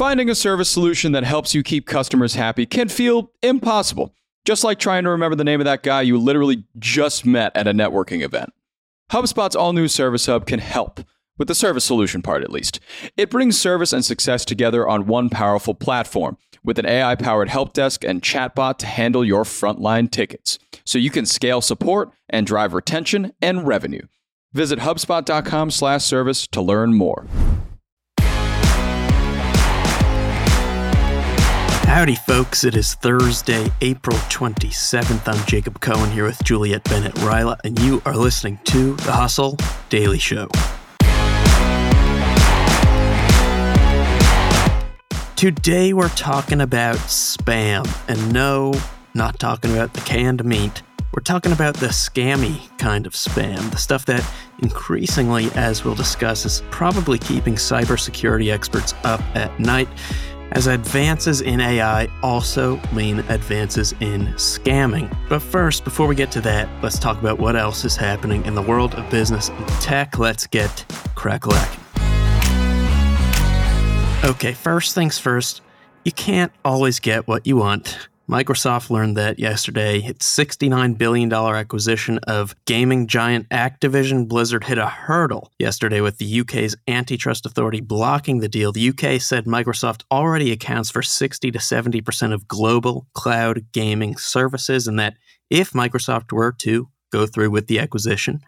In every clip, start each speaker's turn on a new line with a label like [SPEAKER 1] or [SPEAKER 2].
[SPEAKER 1] Finding a service solution that helps you keep customers happy can feel impossible, just like trying to remember the name of that guy you literally just met at a networking event. HubSpot's all new Service Hub can help, with the service solution part at least. It brings service and success together on one powerful platform with an AI powered help desk and chatbot to handle your frontline tickets, so you can scale support and drive retention and revenue. Visit HubSpot.com slash service to learn more.
[SPEAKER 2] Howdy, folks. It is Thursday, April 27th. I'm Jacob Cohen here with Juliet Bennett Rylah, and you are listening to The Hustle Daily Show. Today, we're talking about spam. And no, not talking about the canned meat. We're talking about the scammy kind of spam, the stuff that increasingly, as we'll discuss, is probably keeping cybersecurity experts up at night as advances in AI also mean advances in scamming. But first, before we get to that, let's talk about what else is happening in the world of business and tech. Let's get crackalacking. Okay, first things first, you can't always get what you want. Microsoft learned that yesterday. Its $69 billion acquisition of gaming giant Activision Blizzard hit a hurdle yesterday with the UK's antitrust authority blocking the deal. The UK said Microsoft already accounts for 60 to 70% of global cloud gaming services, and that if Microsoft were to go through with the acquisition,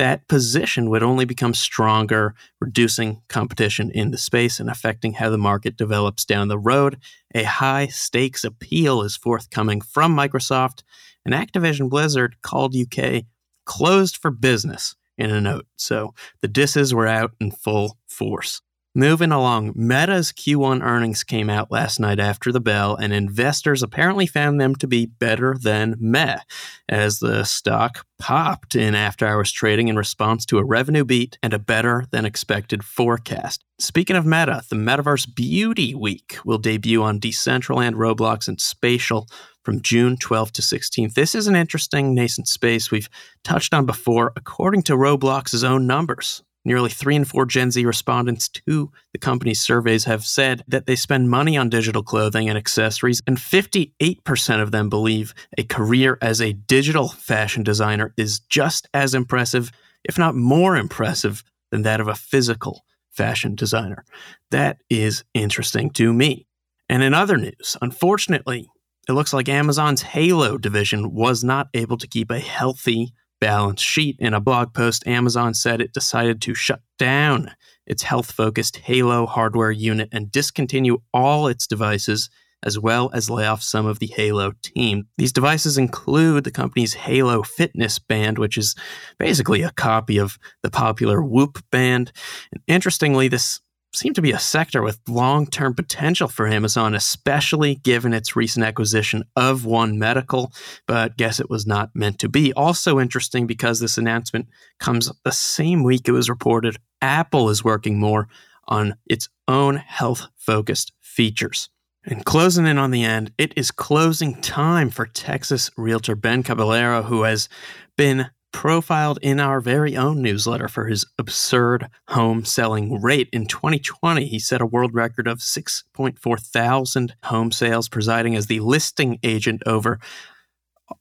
[SPEAKER 2] that position would only become stronger, reducing competition in the space and affecting how the market develops down the road. A high stakes appeal is forthcoming from Microsoft, and Activision Blizzard called UK closed for business in a note. So the disses were out in full force. Moving along, Meta's Q1 earnings came out last night after the bell, and investors apparently found them to be better than meh, as the stock popped in after hours trading in response to a revenue beat and a better than expected forecast. Speaking of Meta, the Metaverse Beauty Week will debut on Decentraland, Roblox, and Spatial from June 12th to 16th. This is an interesting nascent space we've touched on before. According to Roblox's own numbers, Nearly three in four Gen Z respondents to the company's surveys have said that they spend money on digital clothing and accessories, and 58% of them believe a career as a digital fashion designer is just as impressive, if not more impressive, than that of a physical fashion designer. That is interesting to me. And in other news, unfortunately, it looks like Amazon's Halo division was not able to keep a healthy balance sheet. In a blog post, Amazon said it decided to shut down its health focused Halo hardware unit and discontinue all its devices, as well as lay off some of the Halo team. These devices include the company's Halo Fitness Band, which is basically a copy of the popular Whoop band. And interestingly, this seem to be a sector with long term potential for Amazon, especially given its recent acquisition of One Medical, but guess it was not meant to be. Also interesting because this announcement comes the same week it was reported Apple is working more on its own health focused features. And closing in on the end, it is closing time for Texas realtor Ben Caballero, who has been profiled in our very own newsletter for his absurd home selling rate. In 2020, he set a world record of 6.4 thousand home sales, presiding as the listing agent over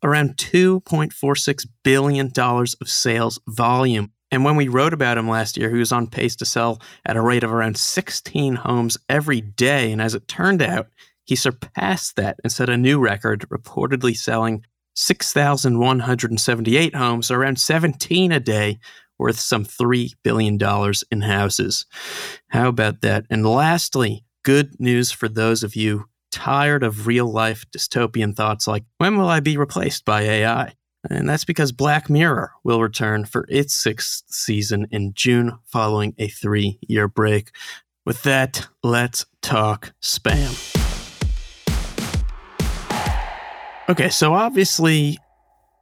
[SPEAKER 2] around $2.46 billion of sales volume. And when we wrote about him last year, he was on pace to sell at a rate of around 16 homes every day. And as it turned out, he surpassed that and set a new record, reportedly selling 6,178 homes, around 17 a day, worth some $3 billion in houses. How about that? And lastly, good news for those of you tired of real life dystopian thoughts like, when will I be replaced by AI? And that's because Black Mirror will return for its sixth season in June following a three year break. With that, let's talk spam. Okay, so obviously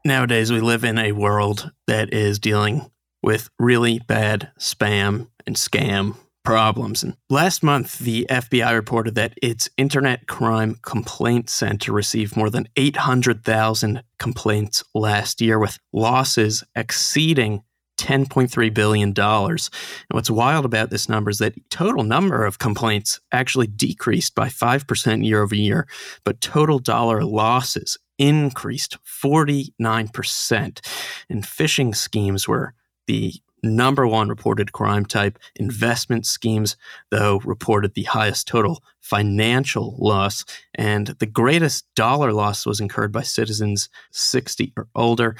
[SPEAKER 2] nowadays we live in a world that is dealing with really bad spam and scam problems. And last month, the FBI reported that its Internet Crime Complaint Center received more than 800,000 complaints last year, with losses exceeding $10.3 billion. And what's wild about this number is that total number of complaints actually decreased by 5% year over year, but total dollar losses increased 49%. And phishing schemes were the number one reported crime type. Investment schemes, though, reported the highest total financial loss, and the greatest dollar loss was incurred by citizens 60 or older.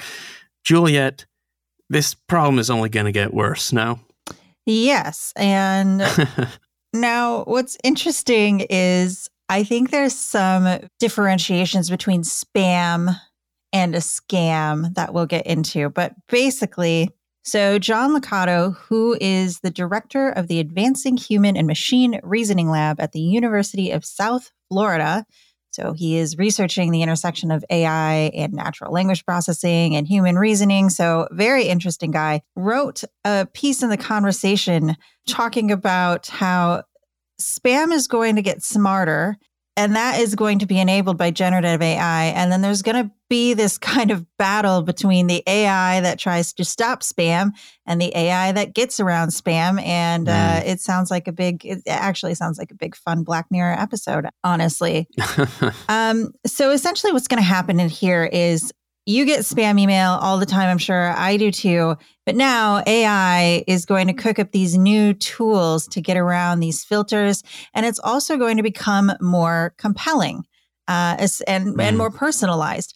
[SPEAKER 2] Juliet, this problem is only going to get worse, now.
[SPEAKER 3] Yes. And now what's interesting is I think there's some differentiations between spam and a scam that we'll get into. But basically, so John Licato, who is the director of the Advancing Human and Machine Reasoning Lab at the University of South Florida, so he is researching the intersection of AI and natural language processing and human reasoning. So, very interesting guy. Wrote a piece in the conversation talking about how spam is going to get smarter and that is going to be enabled by generative AI. And then there's going to be this kind of battle between the AI that tries to stop spam and the AI that gets around spam. And mm. uh, it sounds like a big, it actually sounds like a big fun Black Mirror episode, honestly. um, so essentially, what's going to happen in here is you get spam email all the time. I'm sure I do too. But now AI is going to cook up these new tools to get around these filters. And it's also going to become more compelling uh, and, mm. and more personalized.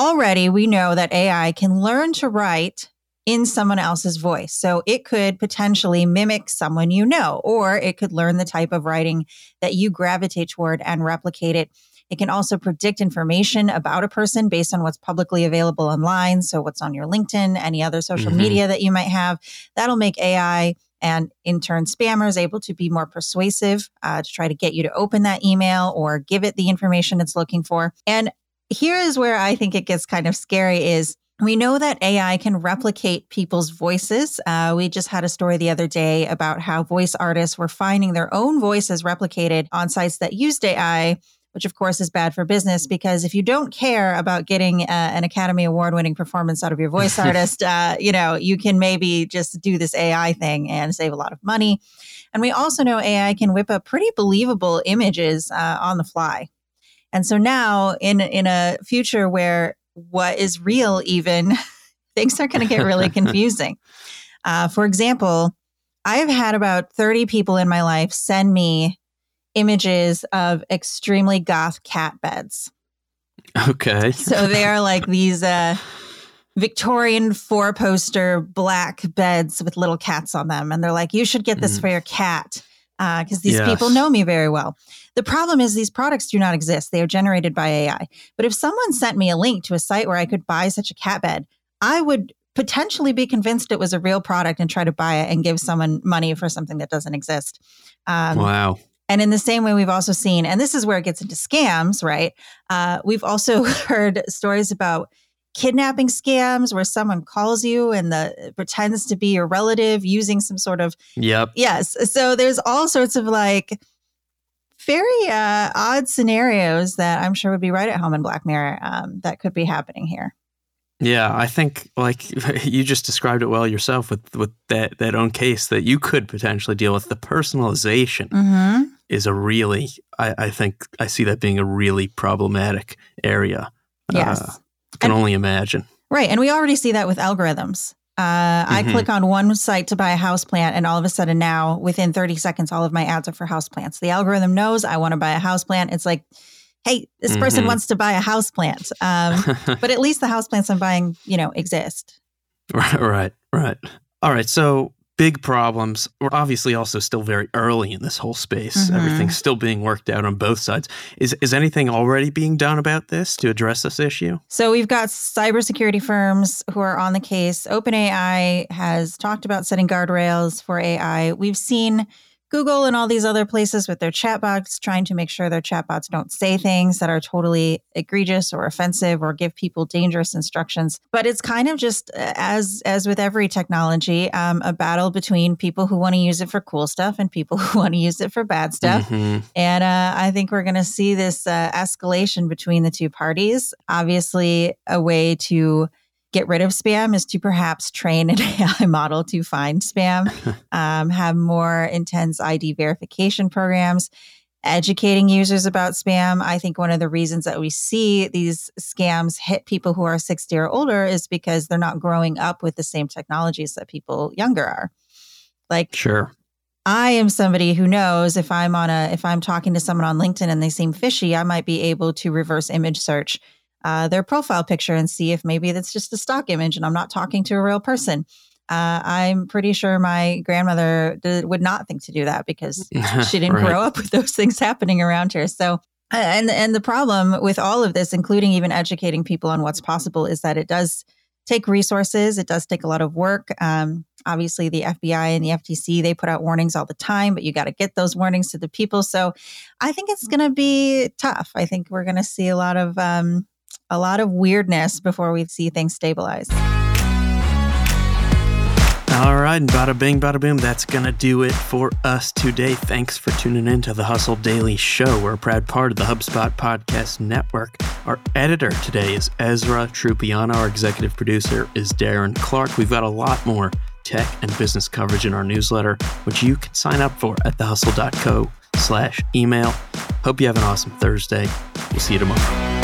[SPEAKER 3] Already, we know that AI can learn to write in someone else's voice. So it could potentially mimic someone you know, or it could learn the type of writing that you gravitate toward and replicate it it can also predict information about a person based on what's publicly available online. So, what's on your LinkedIn, any other social mm-hmm. media that you might have. That'll make AI and in turn spammers able to be more persuasive uh, to try to get you to open that email or give it the information it's looking for. And here is where I think it gets kind of scary is we know that AI can replicate people's voices. Uh, we just had a story the other day about how voice artists were finding their own voices replicated on sites that used AI which of course is bad for business because if you don't care about getting uh, an Academy Award winning performance out of your voice artist, uh, you know, you can maybe just do this AI thing and save a lot of money. And we also know AI can whip up pretty believable images uh, on the fly. And so now in in a future where what is real even things are going to get really confusing. Uh, for example, I've had about 30 people in my life send me images of extremely goth cat beds.
[SPEAKER 2] Okay.
[SPEAKER 3] so they are like these uh, Victorian four poster black beds with little cats on them. And they're like, you should get this mm. for your cat because uh, these yes. people know me very well. The problem is these products do not exist. They are generated by AI. But if someone sent me a link to a site where I could buy such a cat bed, I would potentially be convinced it was a real product and try to buy it and give someone money for something that doesn't exist.
[SPEAKER 2] Um, wow.
[SPEAKER 3] And in the same way, we've also seen, and this is where it gets into scams, right? Uh, we've also heard stories about kidnapping scams where someone calls you and the pretends to be your relative using some sort of
[SPEAKER 2] yep
[SPEAKER 3] yes so there's all sorts of like very uh, odd scenarios that i'm sure would be right at home in black mirror um, that could be happening here
[SPEAKER 2] yeah, I think like you just described it well yourself with with that that own case that you could potentially deal with. The personalization mm-hmm. Is a really, I, I, think, I see that being a really problematic area.
[SPEAKER 3] Yes, uh,
[SPEAKER 2] I can and, only imagine.
[SPEAKER 3] Right, and we already see that with algorithms. Uh, mm-hmm. I click on one site to buy a house plant, and all of a sudden now, within 30 seconds, all of my ads are for house plants. The algorithm knows I want to buy a house plant. It's like hey, this mm-hmm. person wants to buy a house plant. Um, but at least the house plants I'm buying, you know, exist.
[SPEAKER 2] Right, right, right. All right. So big problems. We're obviously also still very early in this whole space. Mm-hmm. Everything's still being worked out on both sides. Is is anything already being done about this to address this issue?
[SPEAKER 3] So we've got cybersecurity firms who are on the case. OpenAI has talked about setting guardrails for AI. We've seen Google and all these other places with their chatbots, trying to make sure their chatbots don't say things that are totally egregious or offensive or give people dangerous instructions. But it's kind of just uh, as as with every technology, um, a battle between people who want to use it for cool stuff and people who want to use it for bad stuff. Mm-hmm. And uh, I think we're going to see this uh, escalation between the two parties. Obviously, a way to get rid of spam is to perhaps train an AI model to find spam, um, have more intense ID verification programs, educating users about spam. I think one of the reasons that we see these scams hit people who are 60 or older is because they're not growing up with the same technologies that people younger are. Like,
[SPEAKER 2] sure.
[SPEAKER 3] I am somebody who knows if I'm on a if I'm talking to someone on LinkedIn and they seem fishy, I might be able to reverse image search uh, their profile picture and see if maybe that's just a stock image and I'm not talking to a real person. Uh, I'm pretty sure my grandmother did, would not think to do that because she didn't right. grow up with those things happening around her. So, and and the problem with all of this, including even educating people on what's possible, is that it does take resources. It does take a lot of work. Um, obviously, the FBI and the FTC they put out warnings all the time, but you got to get those warnings to the people. So, I think it's going to be tough. I think we're going to see a lot of um, a lot of weirdness before we see things stabilize.
[SPEAKER 2] All right, and bada bing, bada boom. That's going to do it for us today. Thanks for tuning in to the Hustle Daily Show. We're a proud part of the HubSpot Podcast Network. Our editor today is Ezra Trupiano. Our executive producer is Darren Clarke. We've got a lot more tech and business coverage in our newsletter, which you can sign up for at thehustle.co slash email. Hope you have an awesome Thursday. We'll see you tomorrow.